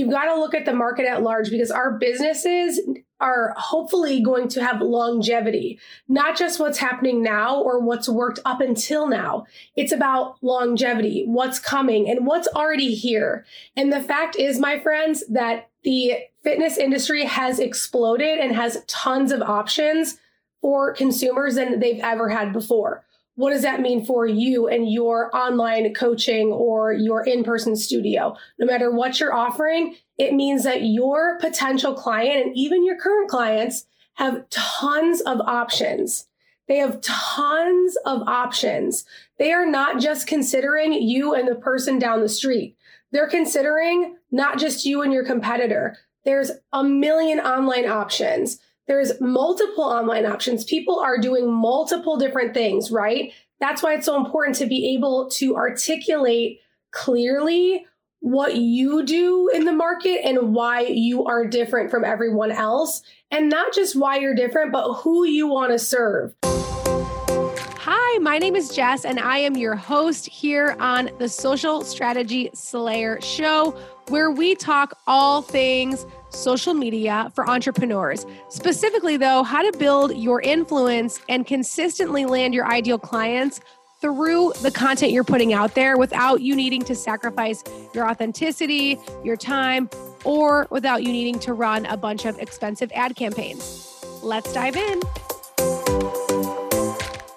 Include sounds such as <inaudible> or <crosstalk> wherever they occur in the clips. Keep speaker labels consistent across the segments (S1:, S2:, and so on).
S1: you've got to look at the market at large because our businesses are hopefully going to have longevity, not just what's happening now or what's worked up until now. It's about longevity, what's coming and what's already here. And the fact is, my friends, that the fitness industry has exploded and has tons of options for consumers than they've ever had before what does that mean for you and your online coaching or your in person studio? No matter what you're offering, it means that your potential client and even your current clients have tons of options. They have tons of options. They are not just considering you and the person down the street. They're considering not just you and your competitor. There's a million online options. There's multiple online options. People are doing multiple different things, right? That's why it's so important to be able to articulate clearly what you do in the market and why you are different from everyone else. And not just why you're different, but who you want to serve.
S2: Hi, my name is Jess, and I am your host here on the Social Strategy Slayer Show, where we talk all things social media for entrepreneurs. Specifically, though, how to build your influence and consistently land your ideal clients through the content you're putting out there without you needing to sacrifice your authenticity, your time, or without you needing to run a bunch of expensive ad campaigns. Let's dive in.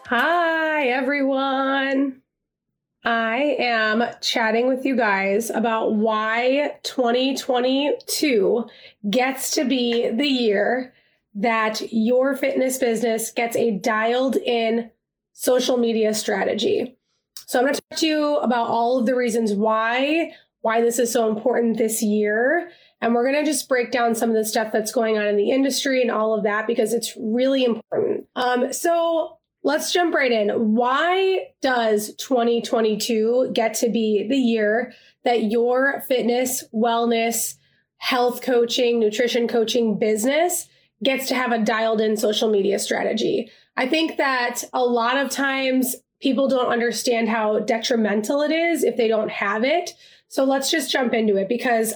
S1: Hi, everyone. I am chatting with you guys about why 2022 gets to be the year that your fitness business gets a dialed in social media strategy. So I'm going to talk to you about all of the reasons why why this is so important this year and we're going to just break down some of the stuff that's going on in the industry and all of that because it's really important. Um, so Let's jump right in. Why does 2022 get to be the year that your fitness, wellness, health coaching, nutrition coaching business gets to have a dialed in social media strategy? I think that a lot of times people don't understand how detrimental it is if they don't have it. So let's just jump into it because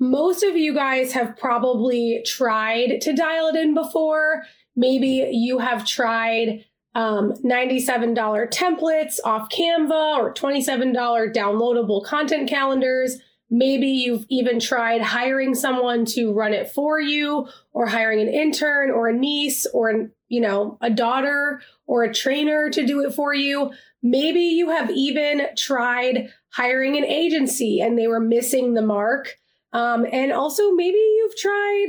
S1: most of you guys have probably tried to dial it in before. Maybe you have tried um, $97 templates off Canva or $27 downloadable content calendars. Maybe you've even tried hiring someone to run it for you or hiring an intern or a niece or, you know, a daughter or a trainer to do it for you. Maybe you have even tried hiring an agency and they were missing the mark. Um, and also maybe you've tried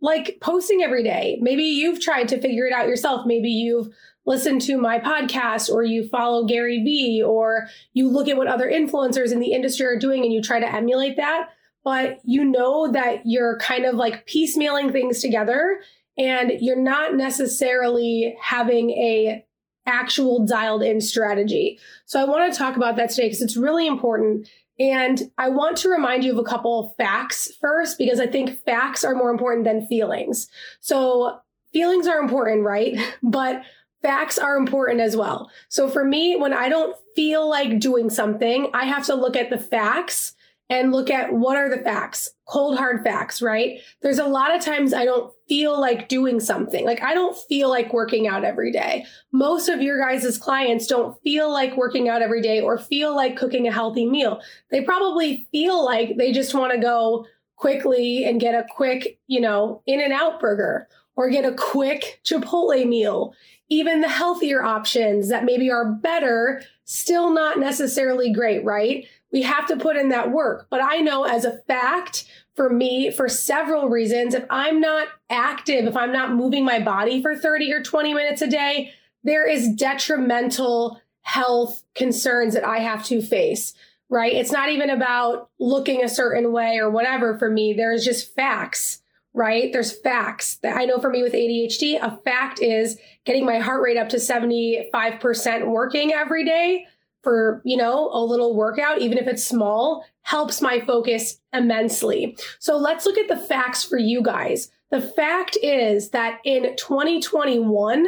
S1: like posting every day. Maybe you've tried to figure it out yourself. Maybe you've listen to my podcast or you follow Gary Vee or you look at what other influencers in the industry are doing and you try to emulate that. But you know that you're kind of like piecemealing things together and you're not necessarily having a actual dialed in strategy. So I want to talk about that today because it's really important. And I want to remind you of a couple of facts first, because I think facts are more important than feelings. So feelings are important, right? <laughs> But facts are important as well. So for me, when I don't feel like doing something, I have to look at the facts and look at what are the facts, cold hard facts, right? There's a lot of times I don't feel like doing something. Like I don't feel like working out every day. Most of your guys' clients don't feel like working out every day or feel like cooking a healthy meal. They probably feel like they just want to go quickly and get a quick, you know, In-N-Out burger or get a quick Chipotle meal even the healthier options that maybe are better, still not necessarily great, right? We have to put in that work. But I know as a fact, for me, for several reasons, if I'm not active, if I'm not moving my body for 30 or 20 minutes a day, there is detrimental health concerns that I have to face, right? It's not even about looking a certain way or whatever for me. There's just facts right? There's facts that I know for me with ADHD, a fact is getting my heart rate up to 75% working every day for, you know, a little workout, even if it's small, helps my focus immensely. So let's look at the facts for you guys. The fact is that in 2021,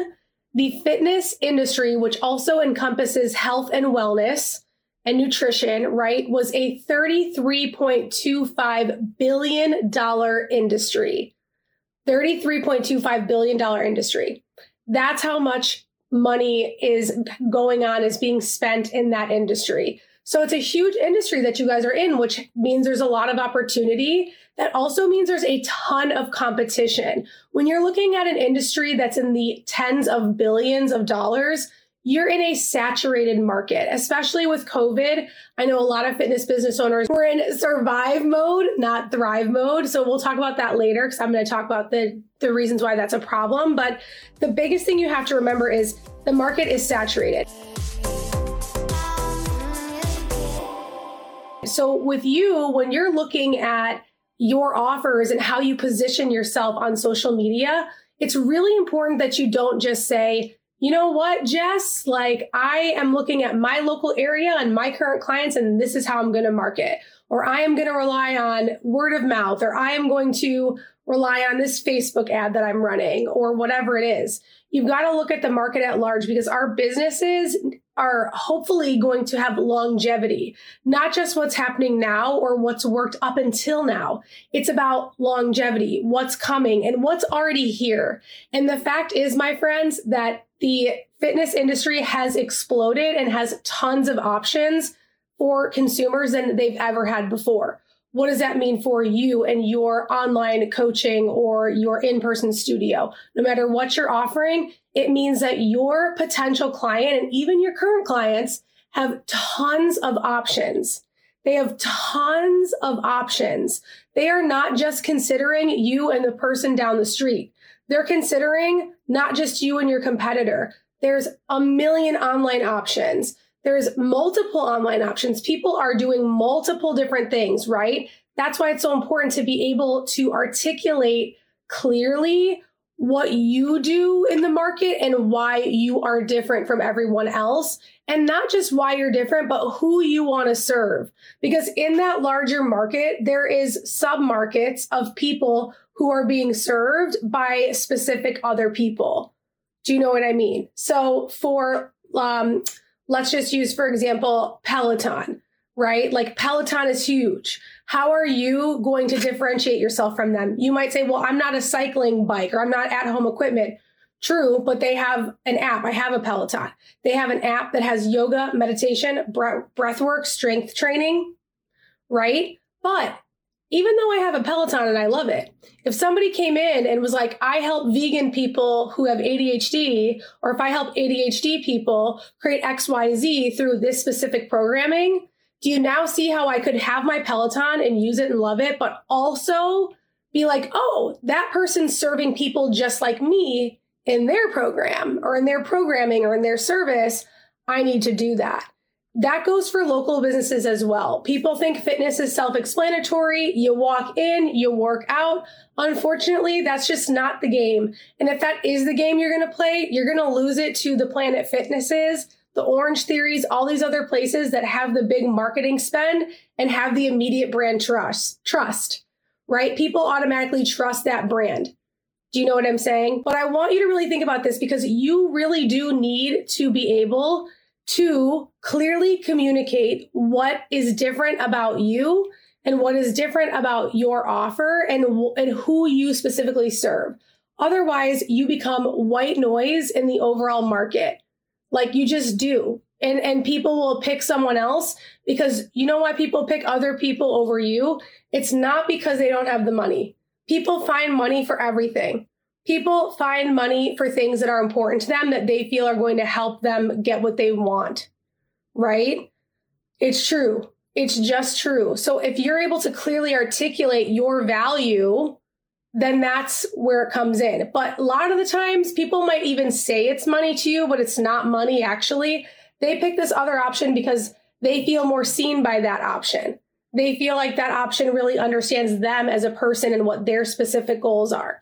S1: the fitness industry, which also encompasses health and wellness, and nutrition, right, was a $33.25 billion industry. $33.25 billion industry. That's how much money is going on, is being spent in that industry. So it's a huge industry that you guys are in, which means there's a lot of opportunity. That also means there's a ton of competition. When you're looking at an industry that's in the tens of billions of dollars, you're in a saturated market, especially with COVID. I know a lot of fitness business owners were in survive mode, not thrive mode. So we'll talk about that later because I'm going to talk about the, the reasons why that's a problem. But the biggest thing you have to remember is the market is saturated. So with you, when you're looking at your offers and how you position yourself on social media, it's really important that you don't just say, you know what, Jess? Like, I am looking at my local area and my current clients, and this is how I'm going to market. Or I am going to rely on word of mouth, or I am going to rely on this Facebook ad that I'm running, or whatever it is. You've got to look at the market at large because our businesses are hopefully going to have longevity, not just what's happening now or what's worked up until now. It's about longevity, what's coming and what's already here. And the fact is, my friends, that the fitness industry has exploded and has tons of options for consumers than they've ever had before. What does that mean for you and your online coaching or your in person studio? No matter what you're offering, it means that your potential client and even your current clients have tons of options. They have tons of options. They are not just considering you and the person down the street. They're considering not just you and your competitor. There's a million online options. There's multiple online options. People are doing multiple different things, right? That's why it's so important to be able to articulate clearly what you do in the market and why you are different from everyone else. And not just why you're different, but who you want to serve. Because in that larger market, there is sub markets of people who are being served by specific other people. Do you know what I mean? So for, um, let's just use, for example, Peloton right? Like Peloton is huge. How are you going to differentiate yourself from them? You might say, well, I'm not a cycling bike or I'm not at home equipment. True, but they have an app. I have a Peloton. They have an app that has yoga, meditation, breath work, strength training, right? But even though I have a Peloton and I love it, if somebody came in and was like, I help vegan people who have ADHD, or if I help ADHD people create XYZ through this specific programming, do you now see how I could have my Peloton and use it and love it, but also be like, oh, that person's serving people just like me in their program or in their programming or in their service. I need to do that. That goes for local businesses as well. People think fitness is self explanatory. You walk in, you work out. Unfortunately, that's just not the game. And if that is the game you're going to play, you're going to lose it to the Planet Fitnesses the Orange Theories, all these other places that have the big marketing spend and have the immediate brand trust. Trust, right? People automatically trust that brand. Do you know what I'm saying? But I want you to really think about this because you really do need to be able to clearly communicate what is different about you and what is different about your offer and, and who you specifically serve. Otherwise, you become white noise in the overall market. Like you just do. And and people will pick someone else because you know why people pick other people over you? It's not because they don't have the money. People find money for everything. People find money for things that are important to them that they feel are going to help them get what they want. Right? It's true. It's just true. So if you're able to clearly articulate your value then that's where it comes in. But a lot of the times, people might even say it's money to you, but it's not money actually. They pick this other option because they feel more seen by that option. They feel like that option really understands them as a person and what their specific goals are.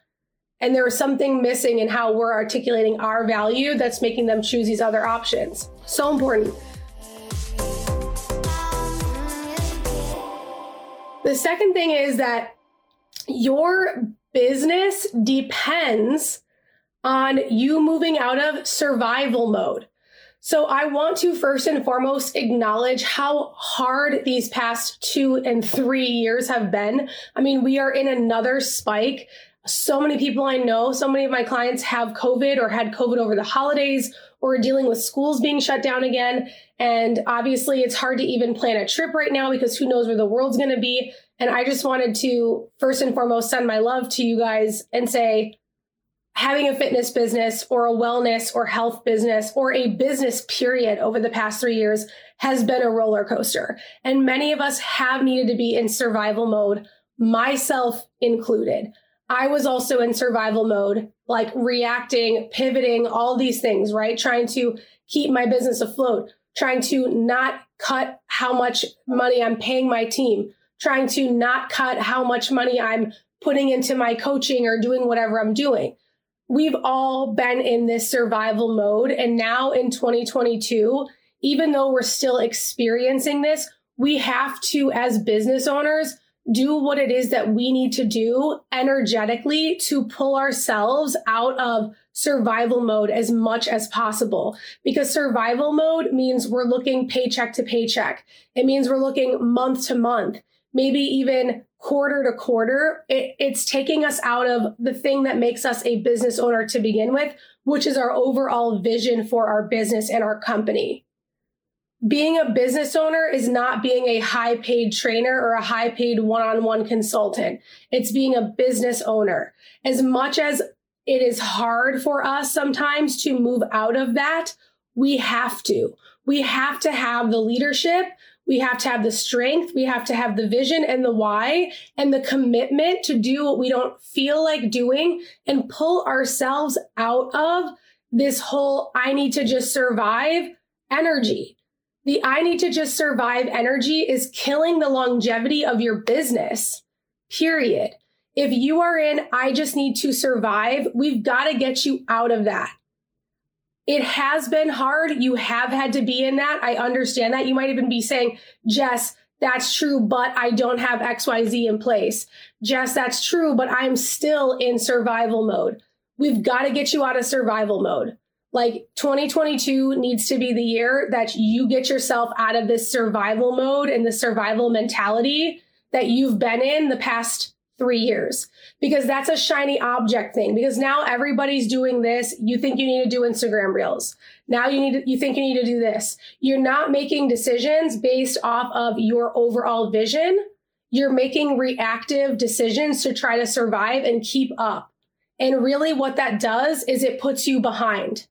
S1: And there is something missing in how we're articulating our value that's making them choose these other options. So important. The second thing is that your business depends on you moving out of survival mode. So I want to first and foremost acknowledge how hard these past two and three years have been. I mean, we are in another spike. So many people I know, so many of my clients have COVID or had COVID over the holidays or are dealing with schools being shut down again. And obviously it's hard to even plan a trip right now because who knows where the world's going to be. And I just wanted to first and foremost send my love to you guys and say, having a fitness business or a wellness or health business or a business period over the past three years has been a roller coaster. And many of us have needed to be in survival mode, myself included. I was also in survival mode, like reacting, pivoting, all these things, right? Trying to keep my business afloat, trying to not cut how much money I'm paying my team, trying to not cut how much money I'm putting into my coaching or doing whatever I'm doing we've all been in this survival mode. And now in 2022, even though we're still experiencing this, we have to, as business owners, do what it is that we need to do energetically to pull ourselves out of survival mode as much as possible. Because survival mode means we're looking paycheck to paycheck. It means we're looking month to month, maybe even quarter to quarter, it, it's taking us out of the thing that makes us a business owner to begin with, which is our overall vision for our business and our company. Being a business owner is not being a high paid trainer or a high paid one on one consultant. It's being a business owner. As much as it is hard for us sometimes to move out of that, we have to. We have to have the leadership we have to have the strength, we have to have the vision and the why and the commitment to do what we don't feel like doing and pull ourselves out of this whole I need to just survive energy. The I need to just survive energy is killing the longevity of your business, period. If you are in, I just need to survive, we've got to get you out of that. It has been hard. You have had to be in that. I understand that. You might even be saying, Jess, that's true, but I don't have XYZ in place. Jess, that's true, but I'm still in survival mode. We've got to get you out of survival mode. Like 2022 needs to be the year that you get yourself out of this survival mode and the survival mentality that you've been in the past three years. Because that's a shiny object thing. Because now everybody's doing this. You think you need to do instagram reels. Now you need to, you think you need to do this. You're not making decisions based off of your overall vision. You're making reactive decisions to try to survive and keep up. And really what that does is it puts you behind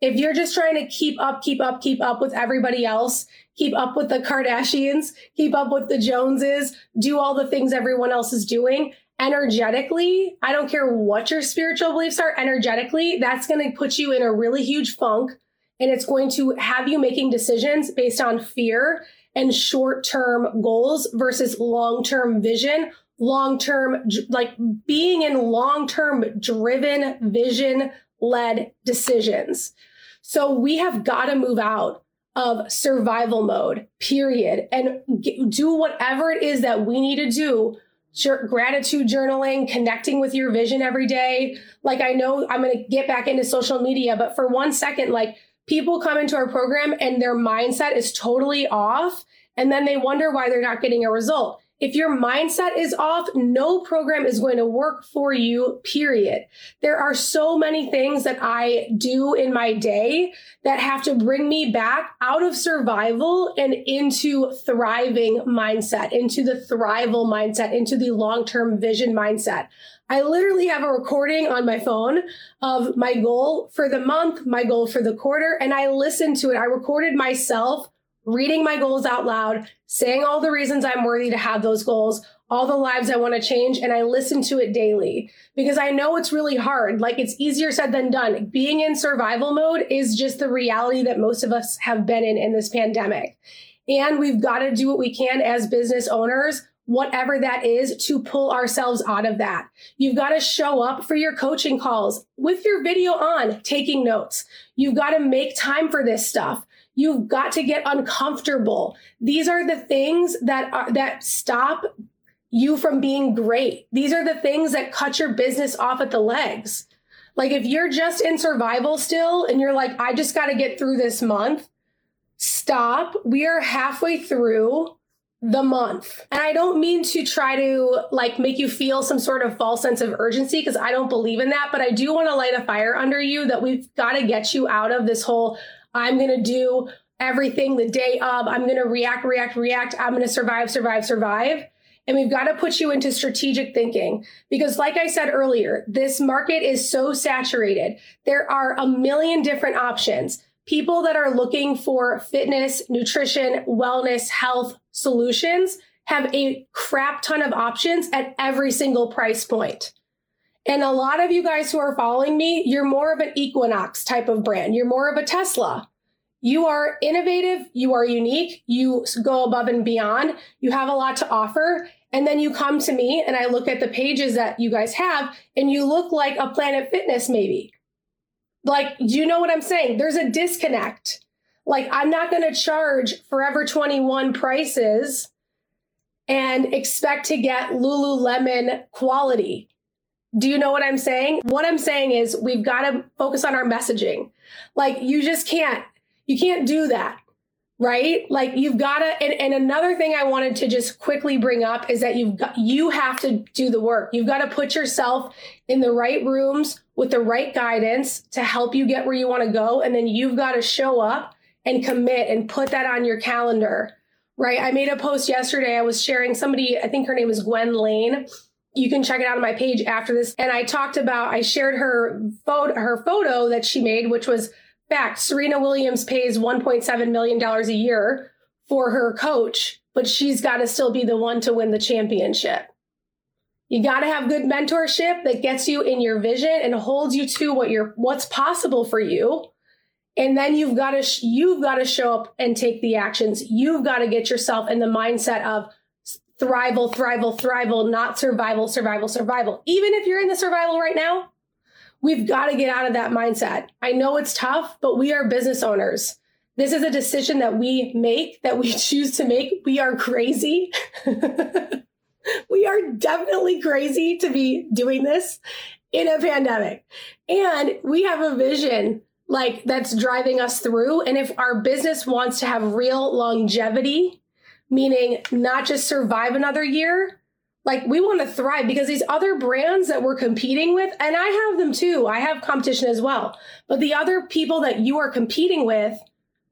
S1: if you're just trying to keep up, keep up, keep up with everybody else, keep up with the Kardashians, keep up with the Joneses, do all the things everyone else is doing, energetically, I don't care what your spiritual beliefs are, energetically, that's going to put you in a really huge funk. And it's going to have you making decisions based on fear and short term goals versus long term vision, long term, like being in long term driven vision led decisions. So we have got to move out of survival mode, period, and get, do whatever it is that we need to do. Gratitude journaling, connecting with your vision every day. Like, I know I'm going to get back into social media, but for one second, like, people come into our program and their mindset is totally off, and then they wonder why they're not getting a result. If your mindset is off, no program is going to work for you, period. There are so many things that I do in my day that have to bring me back out of survival and into thriving mindset, into the thrival mindset, into the long-term vision mindset. I literally have a recording on my phone of my goal for the month, my goal for the quarter, and I listened to it. I recorded myself reading my goals out loud, saying all the reasons I'm worthy to have those goals, all the lives I want to change, and I listen to it daily because I know it's really hard. Like it's easier said than done. Being in survival mode is just the reality that most of us have been in in this pandemic. And we've got to do what we can as business owners whatever that is to pull ourselves out of that. You've got to show up for your coaching calls with your video on, taking notes. You've got to make time for this stuff. You've got to get uncomfortable. These are the things that are, that stop you from being great. These are the things that cut your business off at the legs. Like if you're just in survival still and you're like, I just got to get through this month, stop. We are halfway through the month. And I don't mean to try to like make you feel some sort of false sense of urgency because I don't believe in that, but I do want to light a fire under you that we've got to get you out of this whole I'm going to do everything the day of, I'm going to react, react, react, I'm going to survive, survive, survive. And we've got to put you into strategic thinking because, like I said earlier, this market is so saturated. There are a million different options people that are looking for fitness, nutrition, wellness, health solutions have a crap ton of options at every single price point. And a lot of you guys who are following me, you're more of an Equinox type of brand. You're more of a Tesla. You are innovative, you are unique, you go above and beyond, you have a lot to offer. And then you come to me and I look at the pages that you guys have and you look like a Planet Fitness, maybe. Like, you know what I'm saying? There's a disconnect. Like, I'm not going to charge Forever 21 prices and expect to get Lululemon quality. Do you know what I'm saying? What I'm saying is we've got to focus on our messaging. Like, you just can't, you can't do that right? Like you've got to and, and, another thing i wanted to just quickly bring up is that you've got you have to do the work. You've got to put yourself in the right rooms with the right guidance to help you get where you want to go. And then you've got to show up and commit and put that on your calendar right? I made a post yesterday. I was sharing somebody i think her name is gwen lane you can check it out on my page after this and i talked about i shared her photo her photo that she made which was fact, Serena Williams pays $1.7 million a year for her coach, but she's got to still be the one to win the championship. You got to have good mentorship that gets you in your vision and holds you to what you're what's possible for you. And then you've got to you've got to show up and take the actions. You've got to get yourself in the mindset of thrival, thrival, thrival, not survival, survival, survival. Even if you're in the survival right now, We've got to get out of that mindset. I know it's tough, but we are business owners. This is a decision that we make, that we <laughs> choose to make. We are crazy. <laughs> we are definitely crazy to be doing this in a pandemic. And we have a vision like that's driving us through. And if our business wants to have real longevity, meaning not just survive another year, like we want to thrive because these other brands that we're competing with, and I have them too, I have competition as well. But the other people that you are competing with,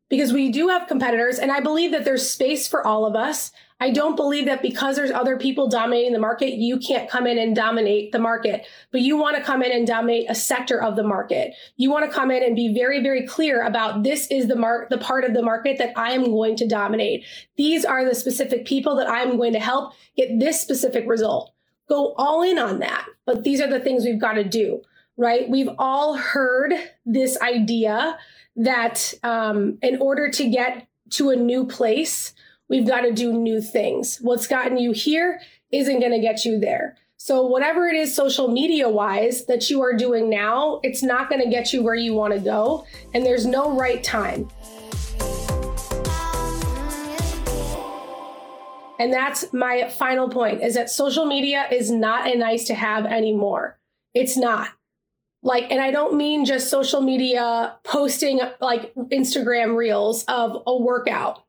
S1: because we do have competitors, and I believe that there's space for all of us. I don't believe that because there's other people dominating the market, you can't come in and dominate the market, but you want to come in and dominate a sector of the market. You want to come in and be very, very clear about this is the mark, the part of the market that I am going to dominate. These are the specific people that I'm going to help get this specific result. Go all in on that. But these are the things we've got to do, right? We've all heard this idea that um, in order to get to a new place, We've got to do new things. What's gotten you here isn't going to get you there. So, whatever it is social media wise that you are doing now, it's not going to get you where you want to go. And there's no right time. And that's my final point is that social media is not a nice to have anymore. It's not. Like, and I don't mean just social media posting like Instagram reels of a workout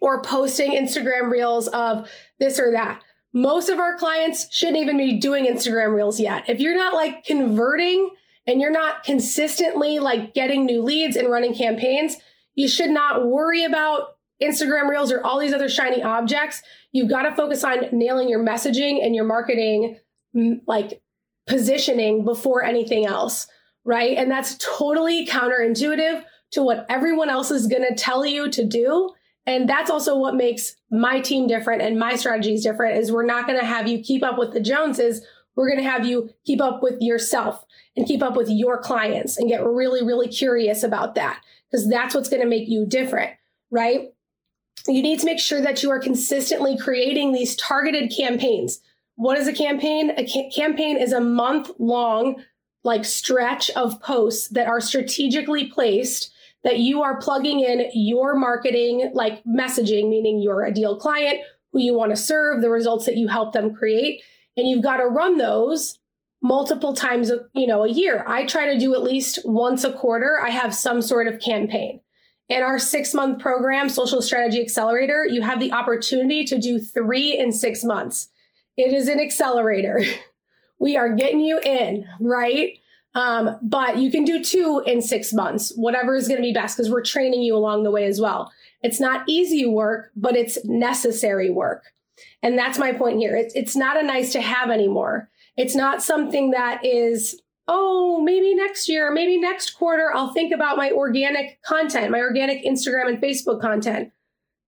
S1: or posting Instagram reels of this or that. Most of our clients shouldn't even be doing Instagram reels yet. If you're not like converting and you're not consistently like getting new leads and running campaigns, you should not worry about Instagram reels or all these other shiny objects. You've got to focus on nailing your messaging and your marketing mm, like positioning before anything else, right? And that's totally counterintuitive to what everyone else is going to tell you to do and that's also what makes my team different and my strategies different is we're not going to have you keep up with the Joneses. We're going to have you keep up with yourself and keep up with your clients and get really, really curious about that because that's what's going to make you different, right? You need to make sure that you are consistently creating these targeted campaigns. What is a campaign? A ca- campaign is a month long like stretch of posts that are strategically placed that you are plugging in your marketing, like messaging, meaning your ideal client, who you want to serve, the results that you help them create. And you've got to run those multiple times, you know, a year. I try to do at least once a quarter. I have some sort of campaign. In our six month program, Social Strategy Accelerator, you have the opportunity to do three in six months. It is an accelerator. <laughs> We are getting you in, right? Um, but you can do two in six months, whatever is going to be best, because we're training you along the way as well. It's not easy work, but it's necessary work. And that's my point here. It's, it's not a nice to have anymore. It's not something that is oh, maybe next year, maybe next quarter, I'll think about my organic content, my organic Instagram and Facebook content.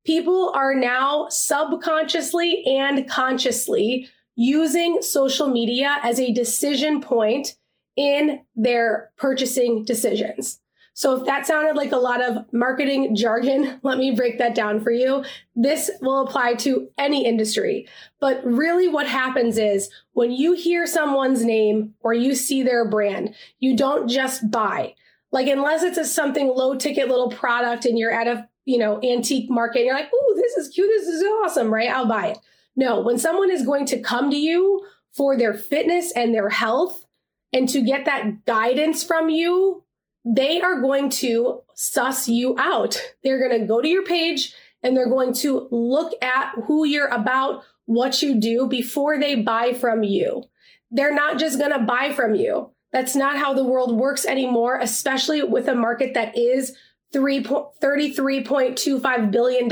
S1: People are now subconsciously and consciously using social media as a decision point in their purchasing decisions. So if that sounded like a lot of marketing jargon, let me break that down for you. This will apply to any industry. But really what happens is when you hear someone's name or you see their brand, you don't just buy. Like unless it's a something low ticket little product and you're at a, you know, antique market, you're like, "Oh, this is cute. This is awesome, right? I'll buy it." No, when someone is going to come to you for their fitness and their health and to get that guidance from you they are going to suss you out. They're going to go to your page and they're going to look at who you're about, what you do before they buy from you. They're not just going to buy from you. That's not how the world works anymore, especially with a market that is $33.25 billion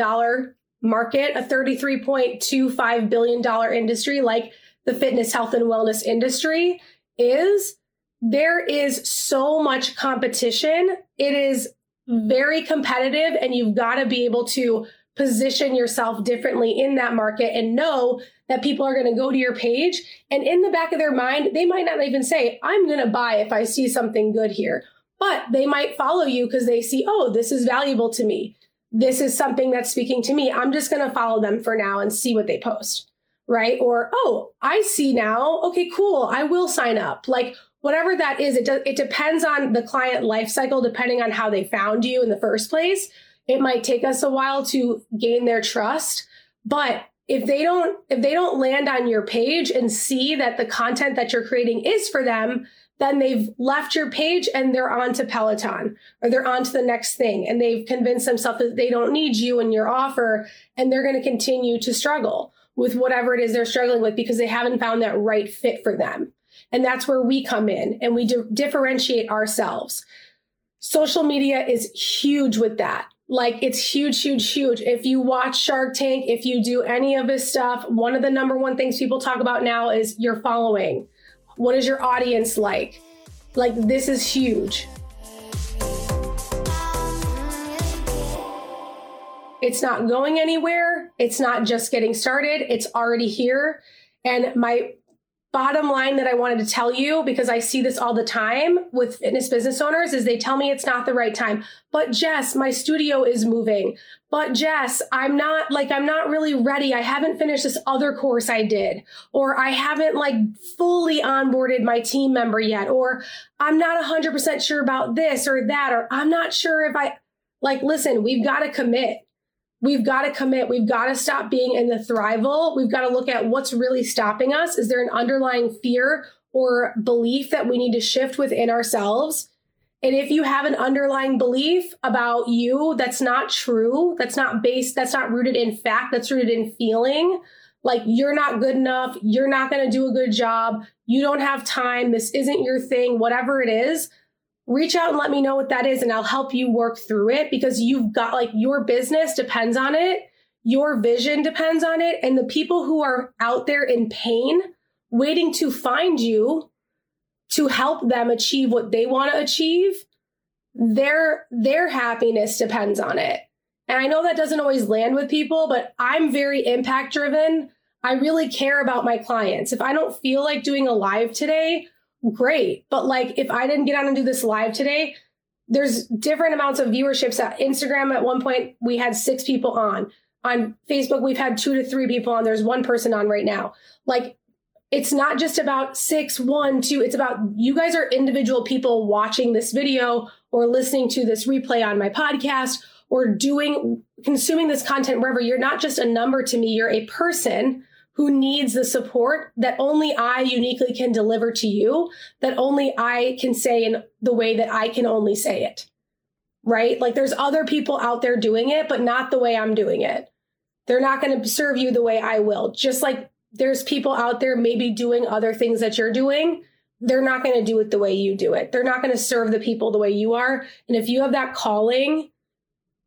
S1: market, a $33.25 billion industry like the fitness, health, and wellness industry is there is so much competition. It is very competitive, and you've got to be able to position yourself differently in that market and know that people are going to go to your page. And in the back of their mind, they might not even say, I'm going to buy if I see something good here. But they might follow you because they see, oh, this is valuable to me. This is something that's speaking to me. I'm just going to follow them for now and see what they post. Right. Or, oh, I see now. Okay, cool. I will sign up. Like, whatever that is, it, do, it depends on the client life cycle, depending on how they found you in the first place. It might take us a while to gain their trust, but if they don't if they don't land on your page and see that the content that you're creating is for them, then they've left your page and they're on to Peloton or they're on to the next thing and they've convinced themselves that they don't need you and your offer and they're going to continue to struggle with whatever it is they're struggling with because they haven't found that right fit for them. And that's where we come in and we di- differentiate ourselves. Social media is huge with that. Like it's huge, huge, huge. If you watch Shark Tank, if you do any of this stuff, one of the number one things people talk about now is your following. What is your audience like? Like this is huge. It's not going anywhere. It's not just getting started. It's already here. And my bottom line that I wanted to tell you because I see this all the time with fitness business owners is they tell me it's not the right time. But Jess, my studio is moving. But Jess, I'm not like I'm not really ready. I haven't finished this other course I did or I haven't like fully onboarded my team member yet or I'm not 100% sure about this or that or I'm not sure if I like listen, we've got to commit we've got to commit. We've got to stop being in the thrival. We've got to look at what's really stopping us. Is there an underlying fear or belief that we need to shift within ourselves? And if you have an underlying belief about you that's not true, that's not based, that's not rooted in fact, that's rooted in feeling, like you're not good enough, you're not going to do a good job, you don't have time, this isn't your thing, whatever it is, reach out and let me know what that is and I'll help you work through it because you've got like your business depends on it, your vision depends on it, and the people who are out there in pain waiting to find you to help them achieve what they want to achieve, their their happiness depends on it. And I know that doesn't always land with people, but I'm very impact driven. I really care about my clients. If I don't feel like doing a live today, great. But like, if I didn't get on and do this live today, there's different amounts of viewerships. At Instagram, at one point, we had six people on. On Facebook, we've had two to three people on. There's one person on right now. Like, it's not just about six, one, two. It's about you guys are individual people watching this video or listening to this replay on my podcast or doing, consuming this content wherever. You're not just a number to me. You're a person who needs the support that only I uniquely can deliver to you, that only I can say in the way that I can only say it. Right? Like there's other people out there doing it, but not the way I'm doing it. They're not going to serve you the way I will. Just like there's people out there maybe doing other things that you're doing, they're not going to do it the way you do it. They're not going to serve the people the way you are. And if you have that calling,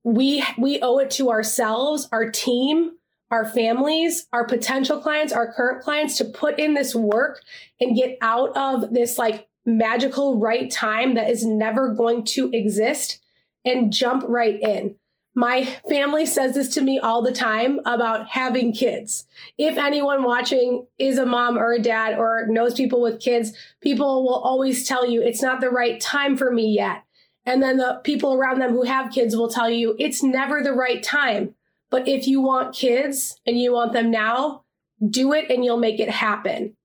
S1: we we owe it to ourselves, our team, our families, our potential clients, our current clients to put in this work and get out of this like magical right time that is never going to exist and jump right in. My family says this to me all the time about having kids. If anyone watching is a mom or a dad or knows people with kids, people will always tell you it's not the right time for me yet. And then the people around them who have kids will tell you it's never the right time. But if you want kids and you want them now, do it and you'll make it happen.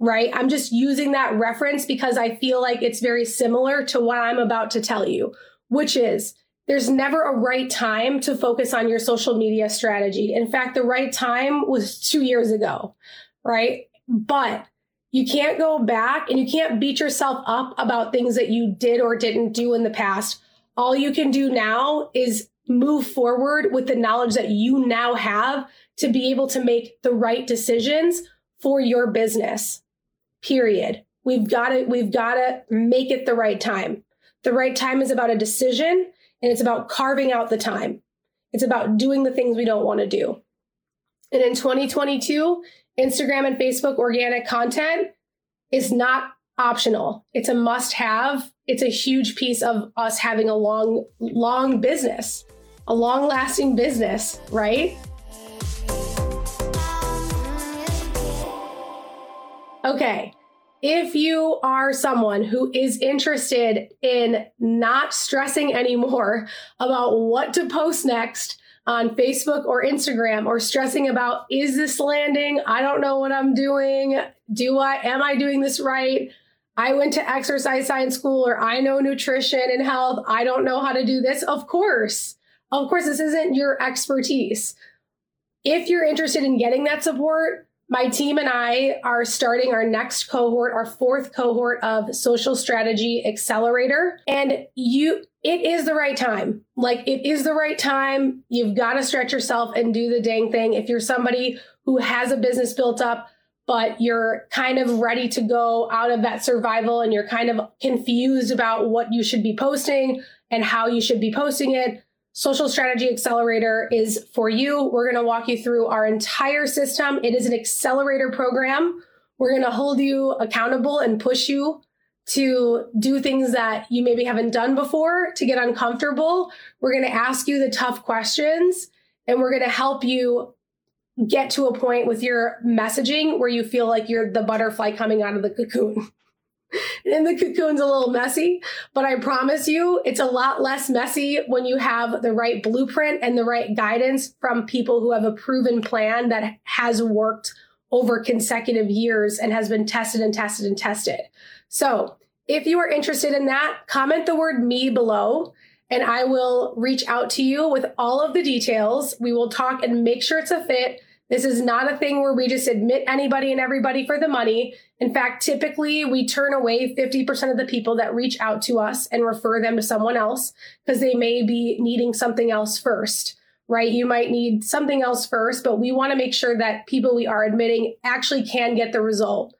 S1: Right? I'm just using that reference because I feel like it's very similar to what I'm about to tell you, which is there's never a right time to focus on your social media strategy. In fact, the right time was two years ago, right? But you can't go back and you can't beat yourself up about things that you did or didn't do in the past. All you can do now is move forward with the knowledge that you now have to be able to make the right decisions for your business. Period. We've got to we've got to make it the right time. The right time is about a decision and it's about carving out the time. It's about doing the things we don't want to do. And in 2022, Instagram and Facebook organic content is not optional. It's a must have. It's a huge piece of us having a long, long business a long lasting business, right? Okay. If you are someone who is interested in not stressing anymore <laughs> about what to post next on Facebook or Instagram or stressing about is this landing? I don't know what I'm doing. Do I am I doing this right? I went to exercise science school or I know nutrition and health. I don't know how to do this. Of course. Of course, this isn't your expertise. If you're interested in getting that support, my team and I are starting our next cohort, our fourth cohort of Social Strategy Accelerator. And you, it is the right time. Like, it is the right time. You've got to stretch yourself and do the dang thing. If you're somebody who has a business built up, but you're kind of ready to go out of that survival and you're kind of confused about what you should be posting and how you should be posting it, Social Strategy Accelerator is for you. We're going to walk you through our entire system. It is an accelerator program. We're going to hold you accountable and push you to do things that you maybe haven't done before, to get uncomfortable. We're going to ask you the tough questions and we're going to help you get to a point with your messaging where you feel like you're the butterfly coming out of the cocoon. <laughs> and the cocoon's a little messy, but I promise you it's a lot less messy when you have the right blueprint and the right guidance from people who have a proven plan that has worked over consecutive years and has been tested and tested and tested. So if you are interested in that, comment the word me below and I will reach out to you with all of the details. We will talk and make sure it's a fit this is not a thing where we just admit anybody and everybody for the money. In fact, typically we turn away 50% of the people that reach out to us and refer them to someone else because they may be needing something else first, right? You might need something else first, but we want to make sure that people we are admitting actually can get the result.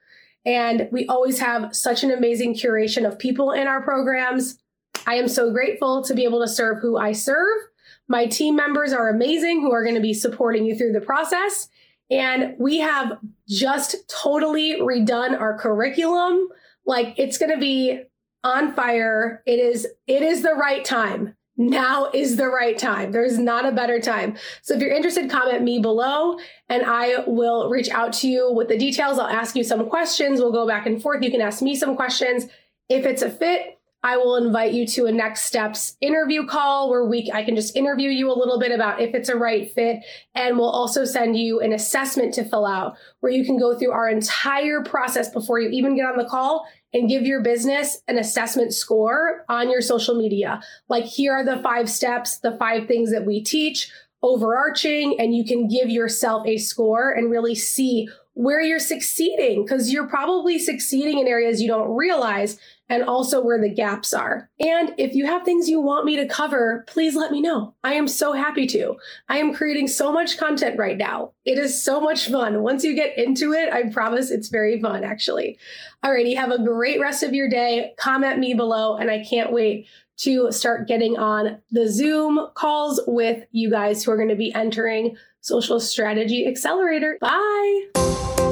S1: And we always have such an amazing curation of people in our programs. I am so grateful to be able to serve who I serve my team members are amazing who are going to be supporting you through the process. And we have just totally redone our curriculum. Like it's going to be on fire. It is, it is the right time. Now is the right time. There's not a better time. So if you're interested, comment me below and I will reach out to you with the details. I'll ask you some questions. We'll go back and forth. You can ask me some questions. If it's a fit, I will invite you to a next steps interview call where we I can just interview you a little bit about if it's a right fit and we'll also send you an assessment to fill out where you can go through our entire process before you even get on the call and give your business an assessment score on your social media. Like here are the five steps, the five things that we teach. overarching and you can give yourself a score and really see where you're succeeding because you're probably succeeding in areas you don't realize and also where the gaps are. And if you have things you want me to cover, please let me know. I am so happy to. I am creating so much content right now. It is so much fun. Once you get into it, I promise it's very fun actually. Alrighty, have a great rest of your day. Comment me below and I can't wait to start getting on the Zoom calls with you guys who are going to be entering Social Strategy Accelerator. Bye.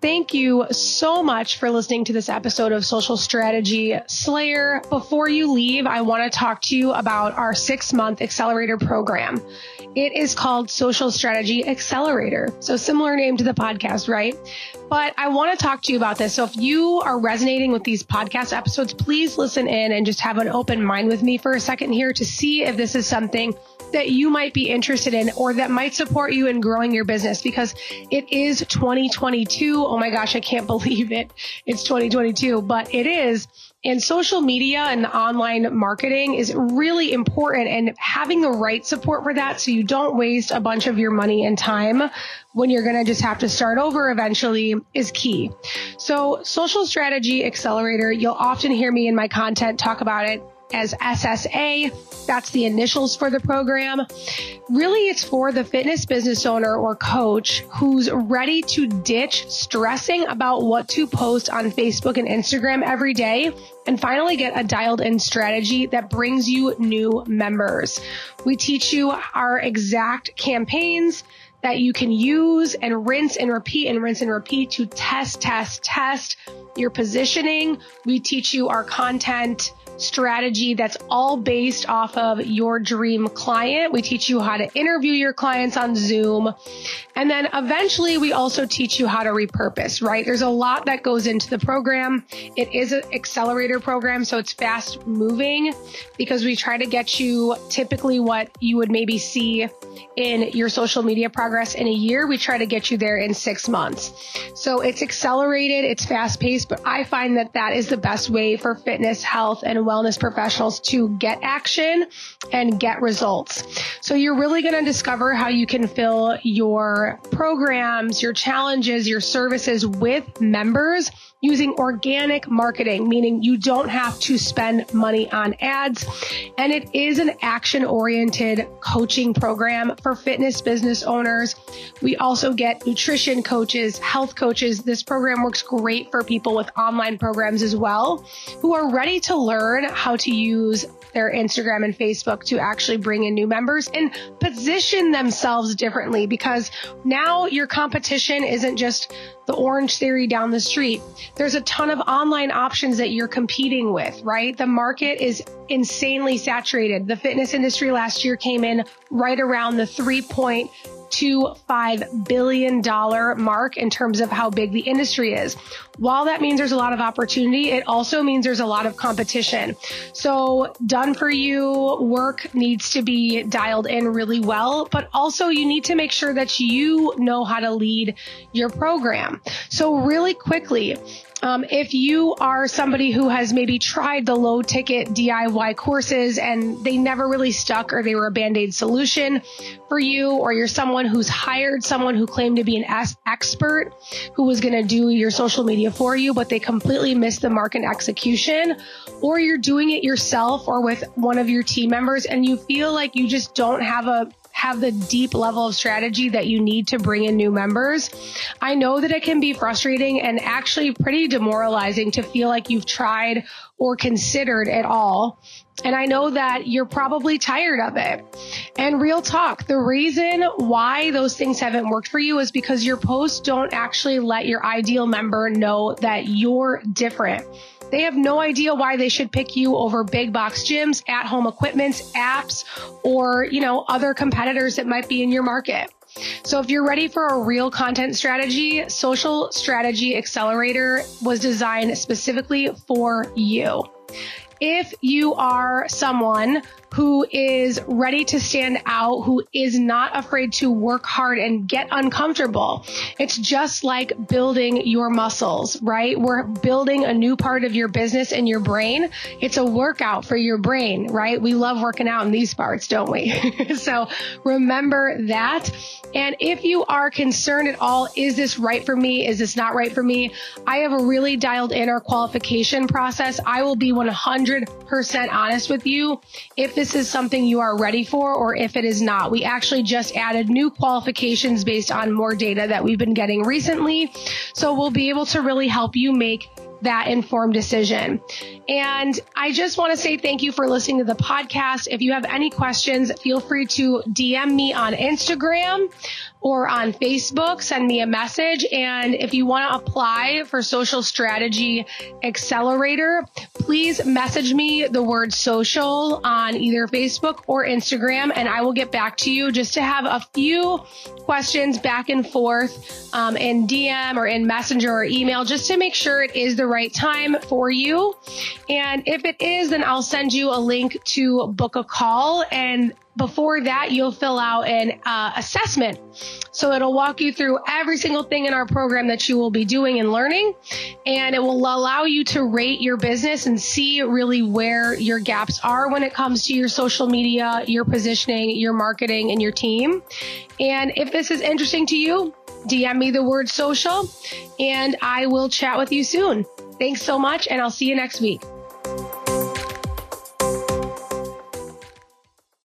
S2: Thank you so much for listening to this episode of Social Strategy Slayer. Before you leave, I want to talk to you about our six month accelerator program. It is called Social Strategy Accelerator. So similar name to the podcast, right? But I want to talk to you about this. So if you are resonating with these podcast episodes, please listen in and just have an open mind with me for a second here to see if this is something that you might be interested in or that might support you in growing your business because it is 2022. Oh my gosh, I can't <laughs> believe it. It's 2022, but it is. And social media and online marketing is really important and having the right support for that so you don't waste a bunch of your money and time when you're going to just have to start over eventually is key. So social strategy accelerator, you'll often hear me in my content talk about it as SSA. That's the initials for the program. Really, it's for the fitness business owner or coach who's ready to ditch stressing about what to post on Facebook and Instagram every day and finally get a dialed in strategy that brings you new members. We teach you our exact campaigns that you can use and rinse and repeat and rinse and repeat to test, test, test your positioning. We teach you our content strategy that's all based off of your dream client. We teach you how to interview your clients on Zoom. And then eventually we also teach you how to repurpose, right? There's a lot that goes into the program. It is an accelerator program, so it's fast moving because we try to get you typically what you would maybe see in your social media progress in a year. We try to get you there in six months. So it's accelerated, it's fast paced, but I find that that is the best way for fitness, health, and wellness professionals to get action and get results. So you're really going to discover how you can fill your programs, your challenges, your services with members using organic marketing, meaning you don't have to spend money on ads. And it is an action oriented coaching program for fitness business owners. We also get nutrition coaches, health coaches. This program works great for people with online programs as well who are ready to learn how to use their Instagram and Facebook to actually bring in new members and position themselves differently because now your competition isn't just the Orangetheory down the street. There's a ton of online options that you're competing with, right? The market is insanely saturated. The fitness industry last year came in right around the 3.2 $5 billion mark in terms of how big the industry is. While that means there's a lot of opportunity, it also means there's a lot of competition. So done for you work needs to be dialed in really well, but also you need to make sure that you know how to lead your program. So really quickly, um, if you are somebody who has maybe tried the low ticket DIY courses and they never really stuck or they were a band aid solution for you, or you're someone who's hired someone who claimed to be an expert who was going to do your social media for you, but they completely missed the mark in execution, or you're doing it yourself or with one of your team members and you feel like you just don't have a have the deep level of strategy that you need to bring in new members. I know that it can be frustrating and actually pretty demoralizing to feel like you've tried or considered it all. And I know that you're probably tired of it. And real talk, the reason why those things haven't worked for you is because your posts don't actually let your ideal member know that you're different. They have no idea why they should pick you over big box gyms, at home equipments, apps, or, you know, other competitors that might be in your market. So if you're ready for a real content strategy, Social Strategy Accelerator was designed specifically for you. If you are someone
S1: who is ready to stand out, who is not afraid to work hard and get uncomfortable. It's just like building your muscles, right? We're building a new part of your business and your brain. It's a workout for your brain, right? We love working out in these parts, don't we? <laughs> so remember that. And if you are concerned at all, is this right for me? Is this not right for me? I have a really dialed in our qualification process. I will be 100% honest with you if this is something you are ready for or if it is not. We actually just added new qualifications based on more data that we've been getting recently. So we'll be able to really help you make that informed decision. And I just want to say thank you for listening to the podcast. If you have any questions, feel free to DM me on Instagram or on Facebook, send me a message. And if you want to apply for Social Strategy Accelerator, please message me the word social on either Facebook or Instagram, and I will get back to you just to have a few questions back and forth um, in DM or in Messenger or email just to make sure it is the right time for you. And if it is, then I'll send you a link to book a call and before that, you'll fill out an uh, assessment. So it'll walk you through every single thing in our program that you will be doing and learning. And it will allow you to rate your business and see really where your gaps are when it comes to your social media, your positioning, your marketing, and your team. And if this is interesting to you, DM me the word social and I will chat with you soon. Thanks so much, and I'll see you next week.